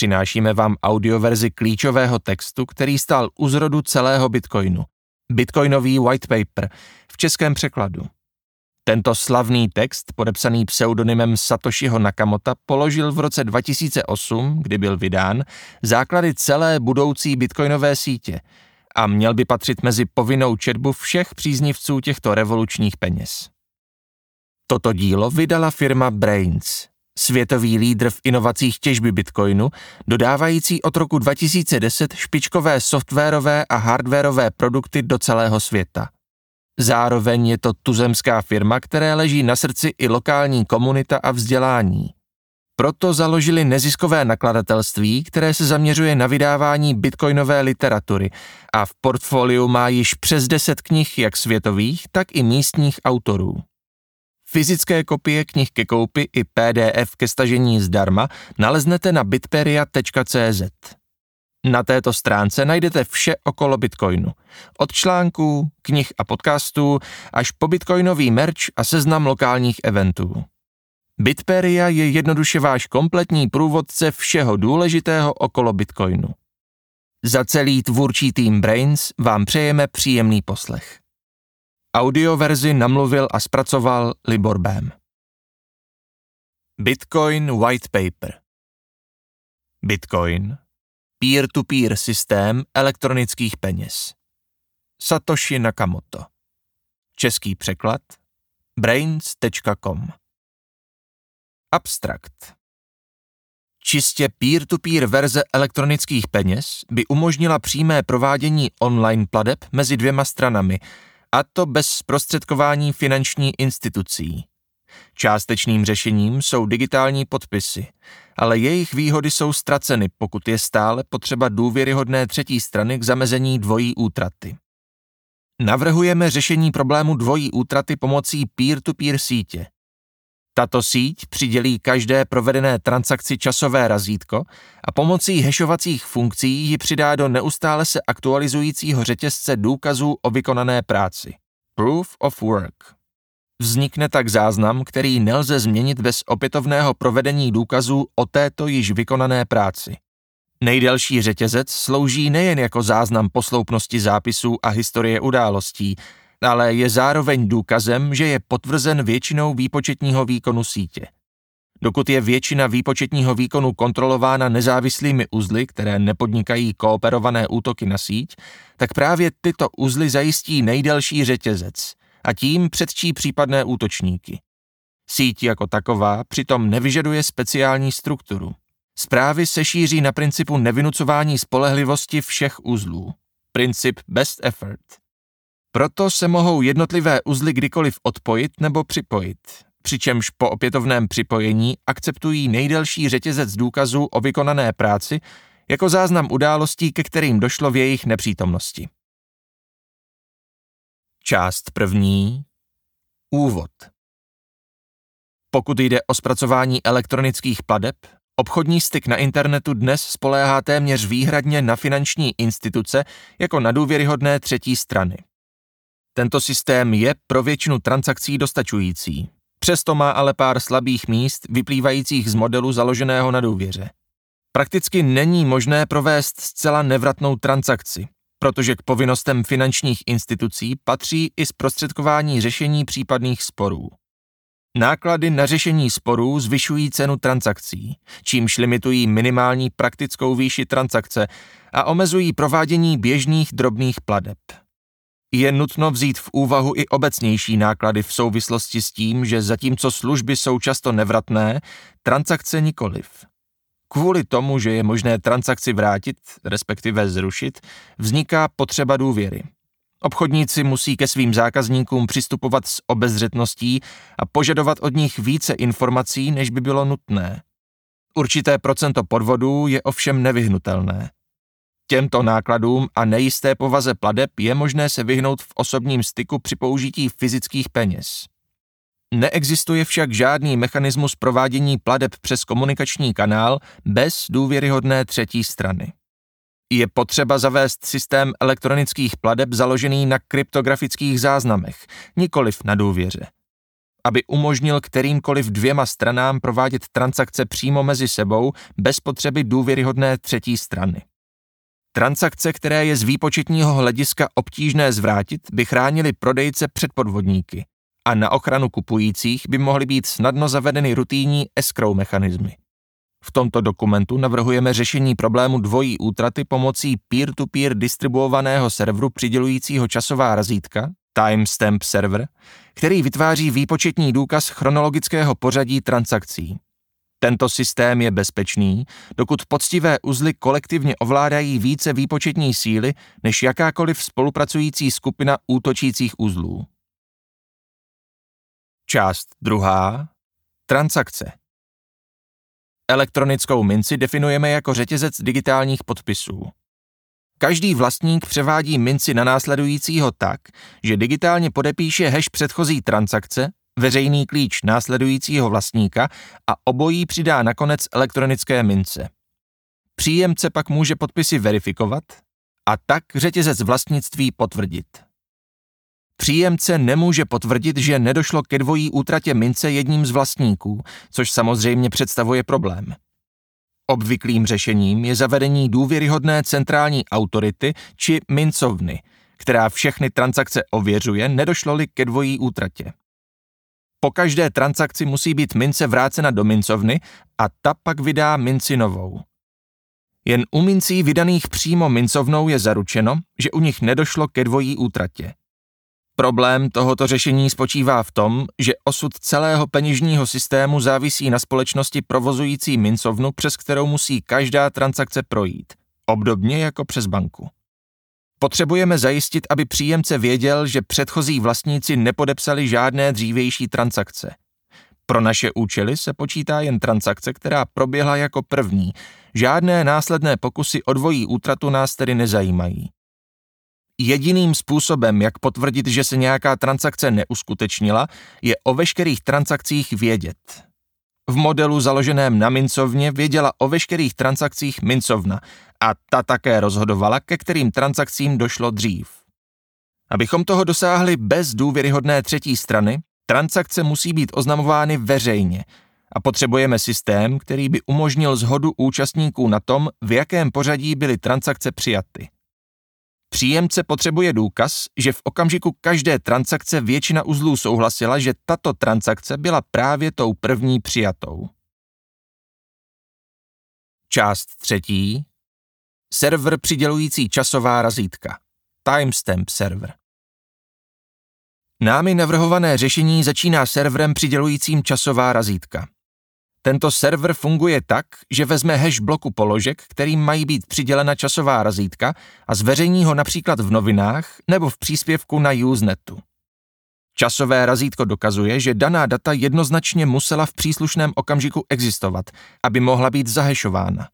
přinášíme vám audioverzi klíčového textu, který stál u zrodu celého Bitcoinu. Bitcoinový white paper v českém překladu. Tento slavný text, podepsaný pseudonymem Satoshiho Nakamota, položil v roce 2008, kdy byl vydán, základy celé budoucí bitcoinové sítě a měl by patřit mezi povinnou četbu všech příznivců těchto revolučních peněz. Toto dílo vydala firma Brains, světový lídr v inovacích těžby bitcoinu, dodávající od roku 2010 špičkové softwarové a hardwarové produkty do celého světa. Zároveň je to tuzemská firma, které leží na srdci i lokální komunita a vzdělání. Proto založili neziskové nakladatelství, které se zaměřuje na vydávání bitcoinové literatury a v portfoliu má již přes 10 knih jak světových, tak i místních autorů. Fyzické kopie knih ke koupi i PDF ke stažení zdarma naleznete na bitperia.cz. Na této stránce najdete vše okolo Bitcoinu. Od článků, knih a podcastů až po bitcoinový merch a seznam lokálních eventů. Bitperia je jednoduše váš kompletní průvodce všeho důležitého okolo Bitcoinu. Za celý tvůrčí tým Brains vám přejeme příjemný poslech. Audioverzi namluvil a zpracoval Libor Bém. Bitcoin White Paper. Bitcoin Peer-to-peer systém elektronických peněz. Satoshi Nakamoto. Český překlad brains.com Abstrakt Čistě peer-to-peer verze elektronických peněz by umožnila přímé provádění online pladeb mezi dvěma stranami – a to bez zprostředkování finanční institucí. Částečným řešením jsou digitální podpisy, ale jejich výhody jsou ztraceny, pokud je stále potřeba důvěryhodné třetí strany k zamezení dvojí útraty. Navrhujeme řešení problému dvojí útraty pomocí peer-to-peer sítě. Tato síť přidělí každé provedené transakci časové razítko a pomocí hešovacích funkcí ji přidá do neustále se aktualizujícího řetězce důkazů o vykonané práci. Proof of work. Vznikne tak záznam, který nelze změnit bez opětovného provedení důkazů o této již vykonané práci. Nejdelší řetězec slouží nejen jako záznam posloupnosti zápisů a historie událostí, ale je zároveň důkazem, že je potvrzen většinou výpočetního výkonu sítě. Dokud je většina výpočetního výkonu kontrolována nezávislými uzly, které nepodnikají kooperované útoky na síť, tak právě tyto uzly zajistí nejdelší řetězec a tím předčí případné útočníky. Síť jako taková přitom nevyžaduje speciální strukturu. Zprávy se šíří na principu nevynucování spolehlivosti všech uzlů. Princip best effort. Proto se mohou jednotlivé uzly kdykoliv odpojit nebo připojit, přičemž po opětovném připojení akceptují nejdelší řetězec důkazů o vykonané práci jako záznam událostí, ke kterým došlo v jejich nepřítomnosti. Část první. Úvod. Pokud jde o zpracování elektronických pladeb, obchodní styk na internetu dnes spoléhá téměř výhradně na finanční instituce jako na důvěryhodné třetí strany. Tento systém je pro většinu transakcí dostačující. Přesto má ale pár slabých míst vyplývajících z modelu založeného na důvěře. Prakticky není možné provést zcela nevratnou transakci, protože k povinnostem finančních institucí patří i zprostředkování řešení případných sporů. Náklady na řešení sporů zvyšují cenu transakcí, čímž limitují minimální praktickou výši transakce a omezují provádění běžných drobných pladeb. Je nutno vzít v úvahu i obecnější náklady v souvislosti s tím, že zatímco služby jsou často nevratné, transakce nikoliv. Kvůli tomu, že je možné transakci vrátit, respektive zrušit, vzniká potřeba důvěry. Obchodníci musí ke svým zákazníkům přistupovat s obezřetností a požadovat od nich více informací, než by bylo nutné. Určité procento podvodů je ovšem nevyhnutelné. Těmto nákladům a nejisté povaze pladeb je možné se vyhnout v osobním styku při použití fyzických peněz. Neexistuje však žádný mechanismus provádění pladeb přes komunikační kanál bez důvěryhodné třetí strany. Je potřeba zavést systém elektronických pladeb založený na kryptografických záznamech, nikoliv na důvěře. aby umožnil kterýmkoliv dvěma stranám provádět transakce přímo mezi sebou bez potřeby důvěryhodné třetí strany. Transakce, které je z výpočetního hlediska obtížné zvrátit, by chránily prodejce před podvodníky a na ochranu kupujících by mohly být snadno zavedeny rutinní escrow mechanismy. V tomto dokumentu navrhujeme řešení problému dvojí útraty pomocí peer-to-peer distribuovaného serveru přidělujícího časová razítka, timestamp server, který vytváří výpočetní důkaz chronologického pořadí transakcí. Tento systém je bezpečný, dokud poctivé uzly kolektivně ovládají více výpočetní síly než jakákoliv spolupracující skupina útočících uzlů. Část druhá. Transakce. Elektronickou minci definujeme jako řetězec digitálních podpisů. Každý vlastník převádí minci na následujícího tak, že digitálně podepíše hash předchozí transakce, veřejný klíč následujícího vlastníka a obojí přidá nakonec elektronické mince. Příjemce pak může podpisy verifikovat a tak řetězec vlastnictví potvrdit. Příjemce nemůže potvrdit, že nedošlo ke dvojí útratě mince jedním z vlastníků, což samozřejmě představuje problém. Obvyklým řešením je zavedení důvěryhodné centrální autority či mincovny, která všechny transakce ověřuje, nedošlo-li ke dvojí útratě. Po každé transakci musí být mince vrácena do mincovny a ta pak vydá minci novou. Jen u mincí vydaných přímo mincovnou je zaručeno, že u nich nedošlo ke dvojí útratě. Problém tohoto řešení spočívá v tom, že osud celého peněžního systému závisí na společnosti provozující mincovnu, přes kterou musí každá transakce projít, obdobně jako přes banku. Potřebujeme zajistit, aby příjemce věděl, že předchozí vlastníci nepodepsali žádné dřívější transakce. Pro naše účely se počítá jen transakce, která proběhla jako první. Žádné následné pokusy o dvojí útratu nás tedy nezajímají. Jediným způsobem, jak potvrdit, že se nějaká transakce neuskutečnila, je o veškerých transakcích vědět. V modelu založeném na mincovně věděla o veškerých transakcích mincovna a ta také rozhodovala, ke kterým transakcím došlo dřív. Abychom toho dosáhli bez důvěryhodné třetí strany, transakce musí být oznamovány veřejně a potřebujeme systém, který by umožnil zhodu účastníků na tom, v jakém pořadí byly transakce přijaty. Příjemce potřebuje důkaz, že v okamžiku každé transakce většina uzlů souhlasila, že tato transakce byla právě tou první přijatou. Část třetí. Server přidělující časová razítka. Timestamp server. Námi navrhované řešení začíná serverem přidělujícím časová razítka. Tento server funguje tak, že vezme hash bloku položek, kterým mají být přidělena časová razítka a zveřejní ho například v novinách nebo v příspěvku na Usenetu. Časové razítko dokazuje, že daná data jednoznačně musela v příslušném okamžiku existovat, aby mohla být zahešována.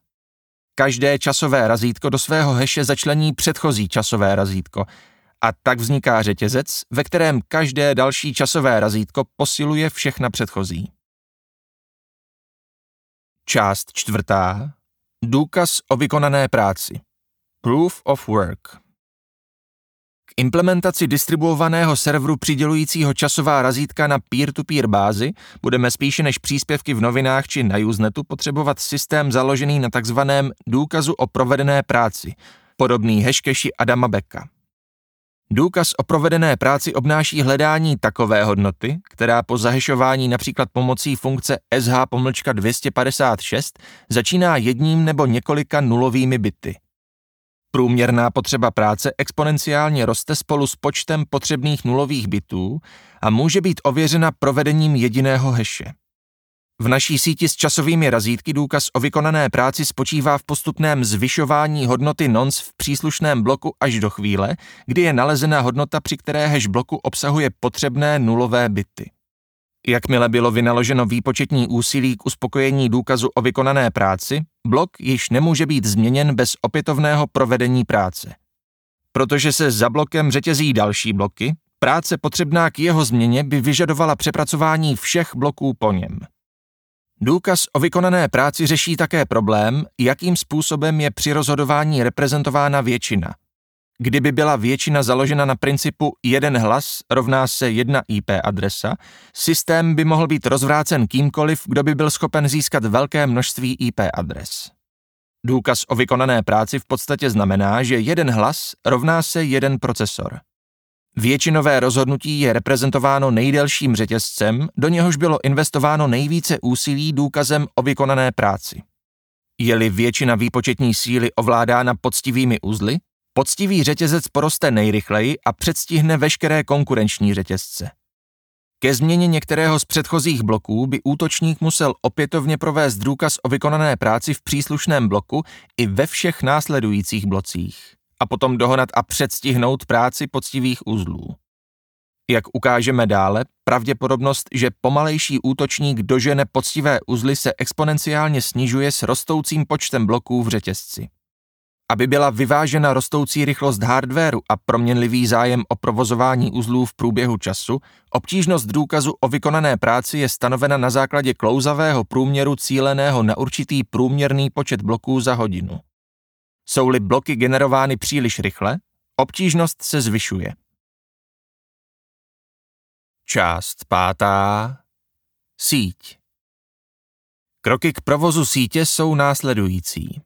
Každé časové razítko do svého heše začlení předchozí časové razítko a tak vzniká řetězec, ve kterém každé další časové razítko posiluje všechna předchozí. Část čtvrtá. Důkaz o vykonané práci. Proof of work. Implementaci distribuovaného serveru přidělujícího časová razítka na peer-to-peer bázi budeme spíše než příspěvky v novinách či na Usenetu potřebovat systém založený na takzvaném důkazu o provedené práci, podobný hashcashi Adama Becka. Důkaz o provedené práci obnáší hledání takové hodnoty, která po zahešování například pomocí funkce SH-256 začíná jedním nebo několika nulovými byty. Průměrná potřeba práce exponenciálně roste spolu s počtem potřebných nulových bitů a může být ověřena provedením jediného heše. V naší síti s časovými razítky důkaz o vykonané práci spočívá v postupném zvyšování hodnoty nonce v příslušném bloku až do chvíle, kdy je nalezena hodnota, při které hash bloku obsahuje potřebné nulové bity. Jakmile bylo vynaloženo výpočetní úsilí k uspokojení důkazu o vykonané práci, blok již nemůže být změněn bez opětovného provedení práce. Protože se za blokem řetězí další bloky, práce potřebná k jeho změně by vyžadovala přepracování všech bloků po něm. Důkaz o vykonané práci řeší také problém, jakým způsobem je při rozhodování reprezentována většina. Kdyby byla většina založena na principu jeden hlas rovná se jedna IP adresa, systém by mohl být rozvrácen kýmkoliv, kdo by byl schopen získat velké množství IP adres. Důkaz o vykonané práci v podstatě znamená, že jeden hlas rovná se jeden procesor. Většinové rozhodnutí je reprezentováno nejdelším řetězcem, do něhož bylo investováno nejvíce úsilí důkazem o vykonané práci. Je-li většina výpočetní síly ovládána poctivými uzly, poctivý řetězec poroste nejrychleji a předstihne veškeré konkurenční řetězce. Ke změně některého z předchozích bloků by útočník musel opětovně provést důkaz o vykonané práci v příslušném bloku i ve všech následujících blocích a potom dohonat a předstihnout práci poctivých uzlů. Jak ukážeme dále, pravděpodobnost, že pomalejší útočník dožene poctivé uzly se exponenciálně snižuje s rostoucím počtem bloků v řetězci. Aby byla vyvážena rostoucí rychlost hardwareu a proměnlivý zájem o provozování uzlů v průběhu času, obtížnost důkazu o vykonané práci je stanovena na základě klouzavého průměru cíleného na určitý průměrný počet bloků za hodinu. Jsou-li bloky generovány příliš rychle, obtížnost se zvyšuje. Část pátá. Síť. Kroky k provozu sítě jsou následující.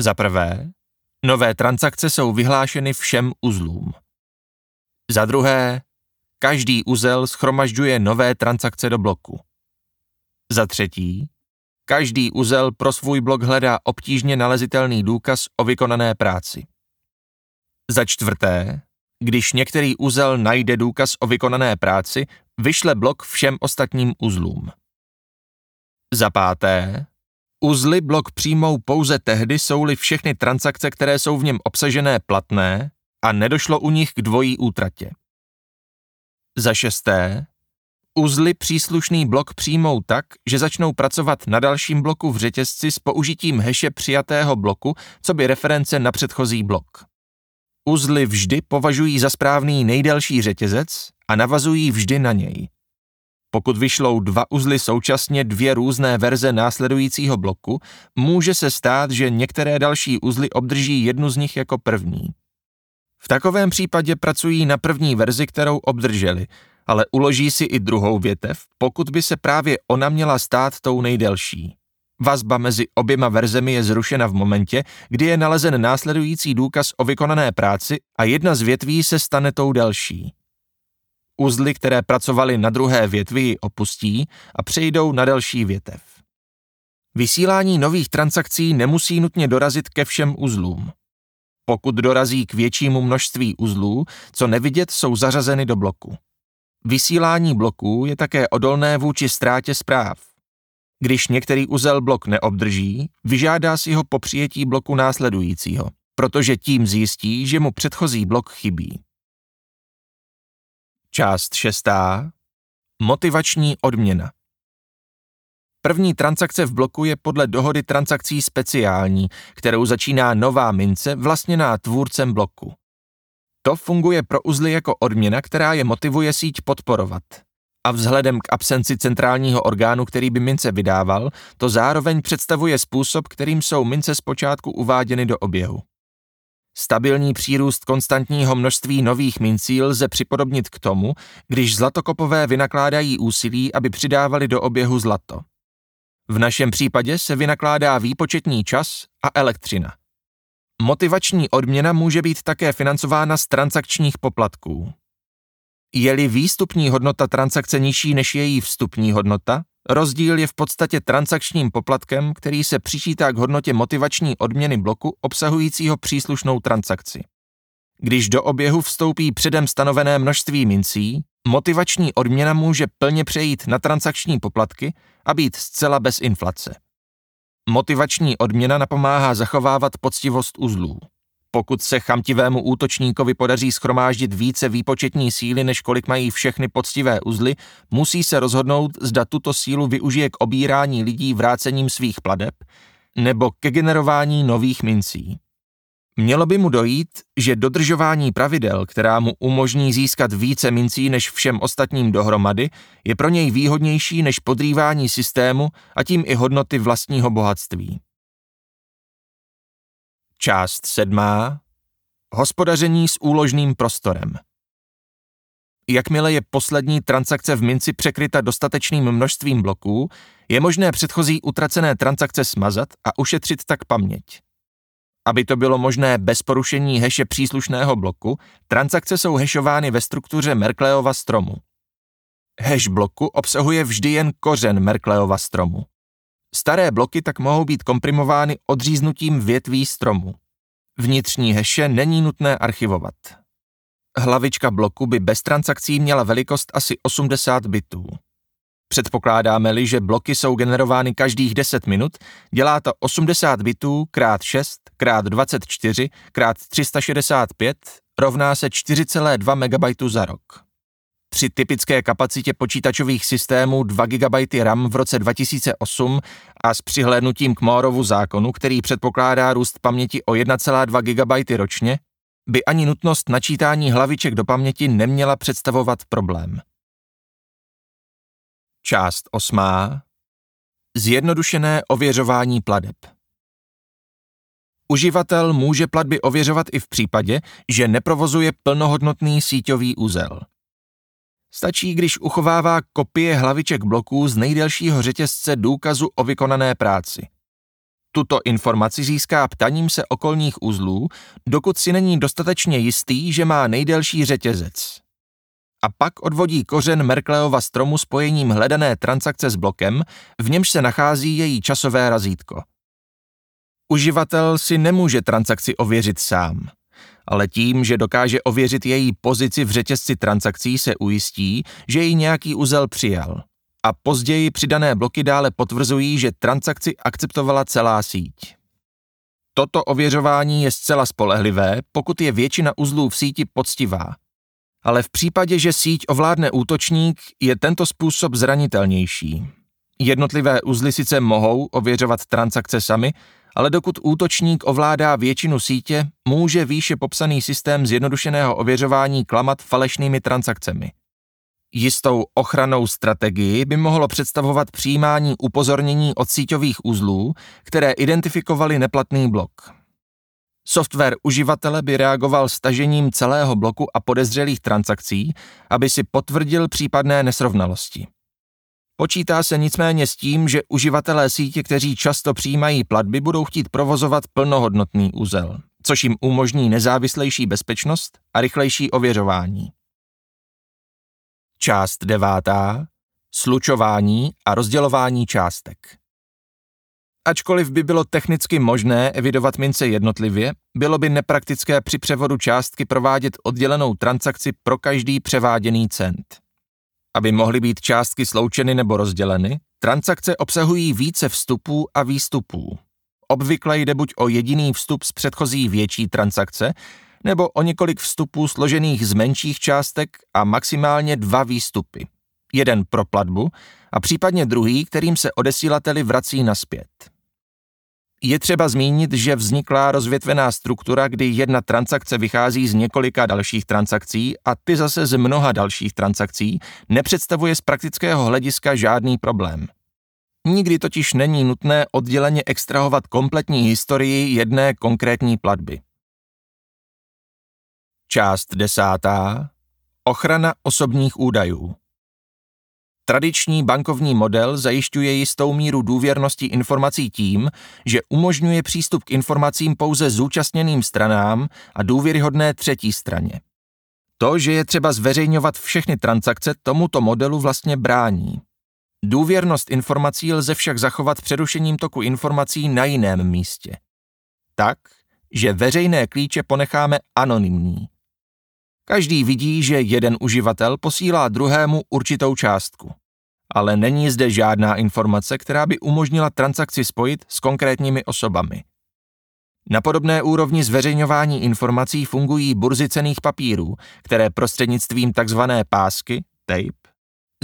Za prvé, nové transakce jsou vyhlášeny všem uzlům. Za druhé, každý uzel schromažďuje nové transakce do bloku. Za třetí, každý uzel pro svůj blok hledá obtížně nalezitelný důkaz o vykonané práci. Za čtvrté, když některý uzel najde důkaz o vykonané práci, vyšle blok všem ostatním uzlům. Za páté, uzly blok přijmou pouze tehdy, jsou-li všechny transakce, které jsou v něm obsažené, platné a nedošlo u nich k dvojí útratě. Za šesté, uzly příslušný blok přijmou tak, že začnou pracovat na dalším bloku v řetězci s použitím heše přijatého bloku, co by reference na předchozí blok. Uzly vždy považují za správný nejdelší řetězec a navazují vždy na něj. Pokud vyšlou dva uzly současně dvě různé verze následujícího bloku, může se stát, že některé další uzly obdrží jednu z nich jako první. V takovém případě pracují na první verzi, kterou obdrželi, ale uloží si i druhou větev, pokud by se právě ona měla stát tou nejdelší. Vazba mezi oběma verzemi je zrušena v momentě, kdy je nalezen následující důkaz o vykonané práci a jedna z větví se stane tou delší. Uzly, které pracovaly na druhé větvi, opustí a přejdou na další větev. Vysílání nových transakcí nemusí nutně dorazit ke všem uzlům. Pokud dorazí k většímu množství uzlů, co nevidět, jsou zařazeny do bloku. Vysílání bloků je také odolné vůči ztrátě zpráv. Když některý uzel blok neobdrží, vyžádá si ho po přijetí bloku následujícího, protože tím zjistí, že mu předchozí blok chybí. Část šestá. Motivační odměna. První transakce v bloku je podle dohody transakcí speciální, kterou začíná nová mince vlastněná tvůrcem bloku. To funguje pro uzly jako odměna, která je motivuje síť podporovat. A vzhledem k absenci centrálního orgánu, který by mince vydával, to zároveň představuje způsob, kterým jsou mince zpočátku uváděny do oběhu. Stabilní přírůst konstantního množství nových mincí lze připodobnit k tomu, když zlatokopové vynakládají úsilí, aby přidávali do oběhu zlato. V našem případě se vynakládá výpočetní čas a elektřina. Motivační odměna může být také financována z transakčních poplatků. Je-li výstupní hodnota transakce nižší než její vstupní hodnota, rozdíl je v podstatě transakčním poplatkem, který se přičítá k hodnotě motivační odměny bloku obsahujícího příslušnou transakci. Když do oběhu vstoupí předem stanovené množství mincí, motivační odměna může plně přejít na transakční poplatky a být zcela bez inflace. Motivační odměna napomáhá zachovávat poctivost uzlů. Pokud se chamtivému útočníkovi podaří schromáždit více výpočetní síly, než kolik mají všechny poctivé uzly, musí se rozhodnout, zda tuto sílu využije k obírání lidí vrácením svých pladeb nebo ke generování nových mincí. Mělo by mu dojít, že dodržování pravidel, která mu umožní získat více mincí než všem ostatním dohromady, je pro něj výhodnější než podrývání systému a tím i hodnoty vlastního bohatství. Část sedmá. Hospodaření s úložným prostorem. Jakmile je poslední transakce v minci překryta dostatečným množstvím bloků, je možné předchozí utracené transakce smazat a ušetřit tak paměť. Aby to bylo možné bez porušení heše příslušného bloku, transakce jsou hešovány ve struktuře Merkleova stromu. Hash bloku obsahuje vždy jen kořen Merkleova stromu. Staré bloky tak mohou být komprimovány odříznutím větví stromu. Vnitřní heše není nutné archivovat. Hlavička bloku by bez transakcí měla velikost asi 80 bitů. Předpokládáme-li, že bloky jsou generovány každých 10 minut, dělá to 80 bitů krát 6 krát 24 krát 365 rovná se 4,2 MB za rok. Při typické kapacitě počítačových systémů 2 GB RAM v roce 2008 a s přihlédnutím k Mooreovu zákonu, který předpokládá růst paměti o 1,2 GB ročně, by ani nutnost načítání hlaviček do paměti neměla představovat problém. Část osmá. Zjednodušené ověřování pladeb. Uživatel může platby ověřovat i v případě, že neprovozuje plnohodnotný síťový úzel. Stačí, když uchovává kopie hlaviček bloků z nejdelšího řetězce důkazu o vykonané práci. Tuto informaci získá ptaním se okolních uzlů, dokud si není dostatečně jistý, že má nejdelší řetězec. A pak odvodí kořen Merkleova stromu spojením hledané transakce s blokem, v němž se nachází její časové razítko. Uživatel si nemůže transakci ověřit sám, ale tím, že dokáže ověřit její pozici v řetězci transakcí, se ujistí, že ji nějaký uzel přijal a později přidané bloky dále potvrzují, že transakci akceptovala celá síť. Toto ověřování je zcela spolehlivé, pokud je většina uzlů v síti poctivá. Ale v případě, že síť ovládne útočník, je tento způsob zranitelnější. Jednotlivé uzly sice mohou ověřovat transakce sami, ale dokud útočník ovládá většinu sítě, může výše popsaný systém zjednodušeného ověřování klamat falešnými transakcemi. Jistou ochranou strategii by mohlo představovat přijímání upozornění od síťových uzlů, které identifikovaly neplatný blok. Software uživatele by reagoval stažením celého bloku a podezřelých transakcí, aby si potvrdil případné nesrovnalosti. Počítá se nicméně s tím, že uživatelé sítě, kteří často přijímají platby, budou chtít provozovat plnohodnotný úzel, což jim umožní nezávislejší bezpečnost a rychlejší ověřování. Část devátá. Slučování a rozdělování částek. Ačkoliv by bylo technicky možné evidovat mince jednotlivě, bylo by nepraktické při převodu částky provádět oddělenou transakci pro každý převáděný cent. Aby mohly být částky sloučeny nebo rozděleny, transakce obsahují více vstupů a výstupů. Obvykle jde buď o jediný vstup z předchozí větší transakce, nebo o několik vstupů složených z menších částek a maximálně dva výstupy. Jeden pro platbu a případně druhý, kterým se odesílateli vrací naspět. Je třeba zmínit, že vzniklá rozvětvená struktura, kdy jedna transakce vychází z několika dalších transakcí a ty zase z mnoha dalších transakcí, nepředstavuje z praktického hlediska žádný problém. Nikdy totiž není nutné odděleně extrahovat kompletní historii jedné konkrétní platby. Část desátá. Ochrana osobních údajů. Tradiční bankovní model zajišťuje jistou míru důvěrnosti informací tím, že umožňuje přístup k informacím pouze zúčastněným stranám a důvěryhodné třetí straně. To, že je třeba zveřejňovat všechny transakce, tomuto modelu vlastně brání. Důvěrnost informací lze však zachovat přerušením toku informací na jiném místě. Tak, že veřejné klíče ponecháme anonymní. Každý vidí, že jeden uživatel posílá druhému určitou částku. Ale není zde žádná informace, která by umožnila transakci spojit s konkrétními osobami. Na podobné úrovni zveřejňování informací fungují burzy cených papírů, které prostřednictvím tzv. pásky, tape,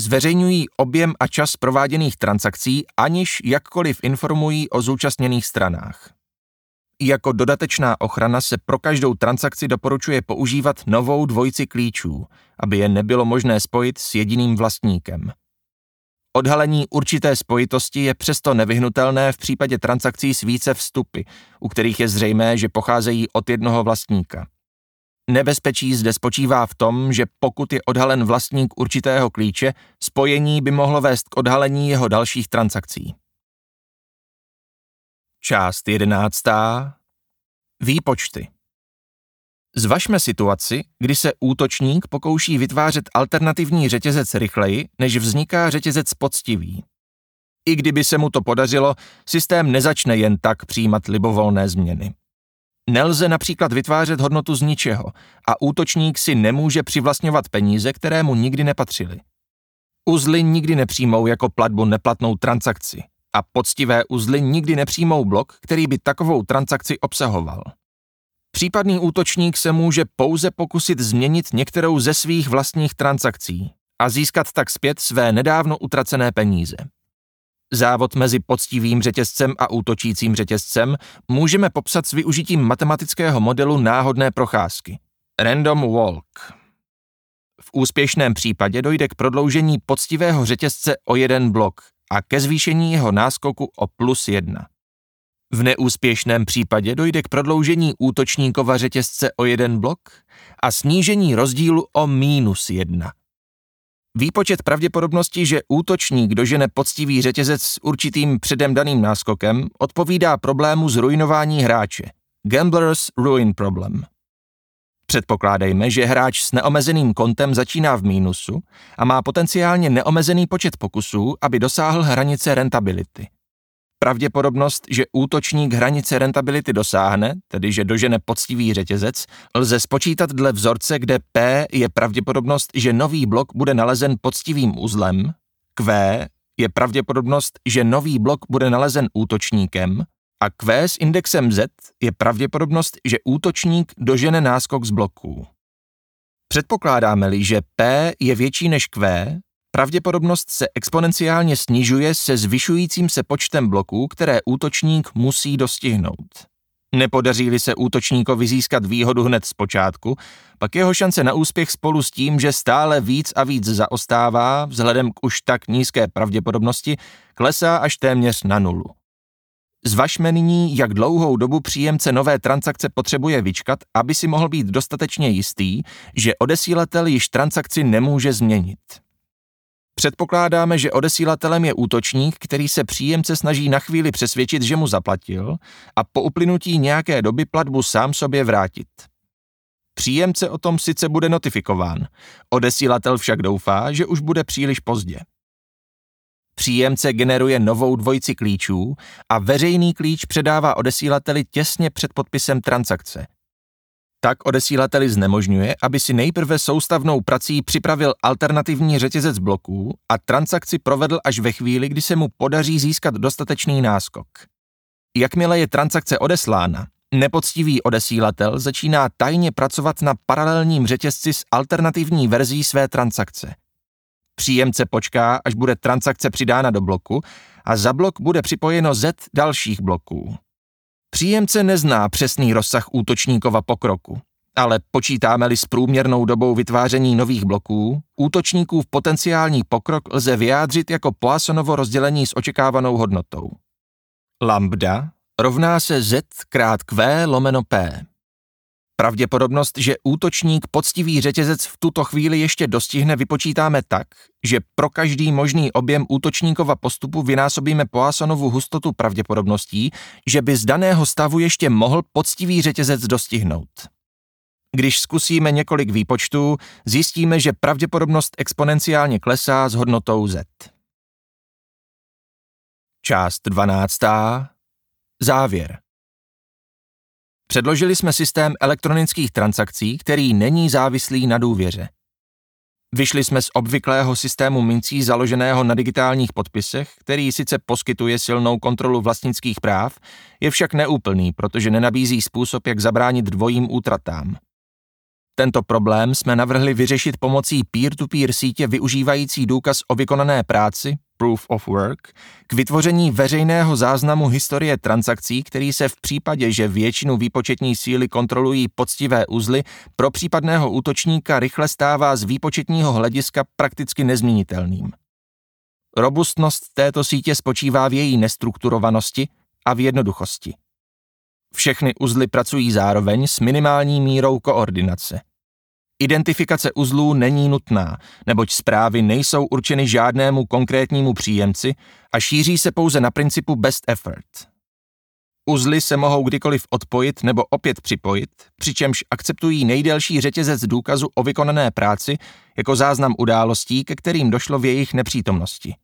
zveřejňují objem a čas prováděných transakcí, aniž jakkoliv informují o zúčastněných stranách. Jako dodatečná ochrana se pro každou transakci doporučuje používat novou dvojici klíčů, aby je nebylo možné spojit s jediným vlastníkem. Odhalení určité spojitosti je přesto nevyhnutelné v případě transakcí s více vstupy, u kterých je zřejmé, že pocházejí od jednoho vlastníka. Nebezpečí zde spočívá v tom, že pokud je odhalen vlastník určitého klíče, spojení by mohlo vést k odhalení jeho dalších transakcí. Část jedenáctá. Výpočty. Zvažme situaci, kdy se útočník pokouší vytvářet alternativní řetězec rychleji, než vzniká řetězec poctivý. I kdyby se mu to podařilo, systém nezačne jen tak přijímat libovolné změny. Nelze například vytvářet hodnotu z ničeho a útočník si nemůže přivlastňovat peníze, které mu nikdy nepatřily. Uzly nikdy nepřijmou jako platbu neplatnou transakci a poctivé uzly nikdy nepřijmou blok, který by takovou transakci obsahoval. Případný útočník se může pouze pokusit změnit některou ze svých vlastních transakcí a získat tak zpět své nedávno utracené peníze. Závod mezi poctivým řetězcem a útočícím řetězcem můžeme popsat s využitím matematického modelu náhodné procházky. Random walk. V úspěšném případě dojde k prodloužení poctivého řetězce o jeden blok a ke zvýšení jeho náskoku o plus jedna. V neúspěšném případě dojde k prodloužení útočníkova řetězce o jeden blok a snížení rozdílu o mínus jedna. Výpočet pravděpodobnosti, že útočník dožene poctivý řetězec s určitým předem daným náskokem, odpovídá problému zrujnování hráče. Gambler's Ruin Problem. Předpokládejme, že hráč s neomezeným kontem začíná v mínusu a má potenciálně neomezený počet pokusů, aby dosáhl hranice rentability. Pravděpodobnost, že útočník hranice rentability dosáhne, tedy že dožene poctivý řetězec, lze spočítat dle vzorce, kde P je pravděpodobnost, že nový blok bude nalezen poctivým uzlem, Q je pravděpodobnost, že nový blok bude nalezen útočníkem a Q s indexem Z je pravděpodobnost, že útočník dožene náskok z bloků. Předpokládáme-li, že P je větší než Q, Pravděpodobnost se exponenciálně snižuje se zvyšujícím se počtem bloků, které útočník musí dostihnout. Nepodaří-li se útočníkovi získat výhodu hned z počátku, pak jeho šance na úspěch spolu s tím, že stále víc a víc zaostává vzhledem k už tak nízké pravděpodobnosti, klesá až téměř na nulu. Zvažme nyní, jak dlouhou dobu příjemce nové transakce potřebuje vyčkat, aby si mohl být dostatečně jistý, že odesílatel již transakci nemůže změnit. Předpokládáme, že odesílatelem je útočník, který se příjemce snaží na chvíli přesvědčit, že mu zaplatil a po uplynutí nějaké doby platbu sám sobě vrátit. Příjemce o tom sice bude notifikován, odesílatel však doufá, že už bude příliš pozdě. Příjemce generuje novou dvojici klíčů a veřejný klíč předává odesílateli těsně před podpisem transakce – tak odesílateli znemožňuje, aby si nejprve soustavnou prací připravil alternativní řetězec bloků a transakci provedl až ve chvíli, kdy se mu podaří získat dostatečný náskok. Jakmile je transakce odeslána, nepoctivý odesílatel začíná tajně pracovat na paralelním řetězci s alternativní verzí své transakce. Příjemce počká, až bude transakce přidána do bloku a za blok bude připojeno Z dalších bloků. Příjemce nezná přesný rozsah útočníkova pokroku, ale počítáme-li s průměrnou dobou vytváření nových bloků, útočníkův potenciální pokrok lze vyjádřit jako Poissonovo rozdělení s očekávanou hodnotou. Lambda rovná se z krát q lomeno p. Pravděpodobnost, že útočník poctivý řetězec v tuto chvíli ještě dostihne, vypočítáme tak, že pro každý možný objem útočníkova postupu vynásobíme Poissonovu hustotu pravděpodobností, že by z daného stavu ještě mohl poctivý řetězec dostihnout. Když zkusíme několik výpočtů, zjistíme, že pravděpodobnost exponenciálně klesá s hodnotou z. Část 12. Závěr. Předložili jsme systém elektronických transakcí, který není závislý na důvěře. Vyšli jsme z obvyklého systému mincí založeného na digitálních podpisech, který sice poskytuje silnou kontrolu vlastnických práv, je však neúplný, protože nenabízí způsob, jak zabránit dvojím útratám. Tento problém jsme navrhli vyřešit pomocí peer-to-peer sítě využívající důkaz o vykonané práci, Proof of Work, k vytvoření veřejného záznamu historie transakcí, který se v případě, že většinu výpočetní síly kontrolují poctivé uzly, pro případného útočníka rychle stává z výpočetního hlediska prakticky nezměnitelným. Robustnost této sítě spočívá v její nestrukturovanosti a v jednoduchosti. Všechny uzly pracují zároveň s minimální mírou koordinace. Identifikace uzlů není nutná, neboť zprávy nejsou určeny žádnému konkrétnímu příjemci a šíří se pouze na principu best effort. Uzly se mohou kdykoliv odpojit nebo opět připojit, přičemž akceptují nejdelší řetězec důkazu o vykonané práci jako záznam událostí, ke kterým došlo v jejich nepřítomnosti.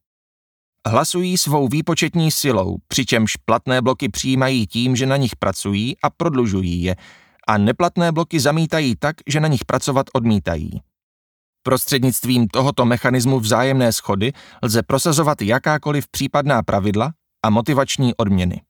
Hlasují svou výpočetní silou, přičemž platné bloky přijímají tím, že na nich pracují a prodlužují je, a neplatné bloky zamítají tak, že na nich pracovat odmítají. Prostřednictvím tohoto mechanismu vzájemné schody lze prosazovat jakákoliv případná pravidla a motivační odměny.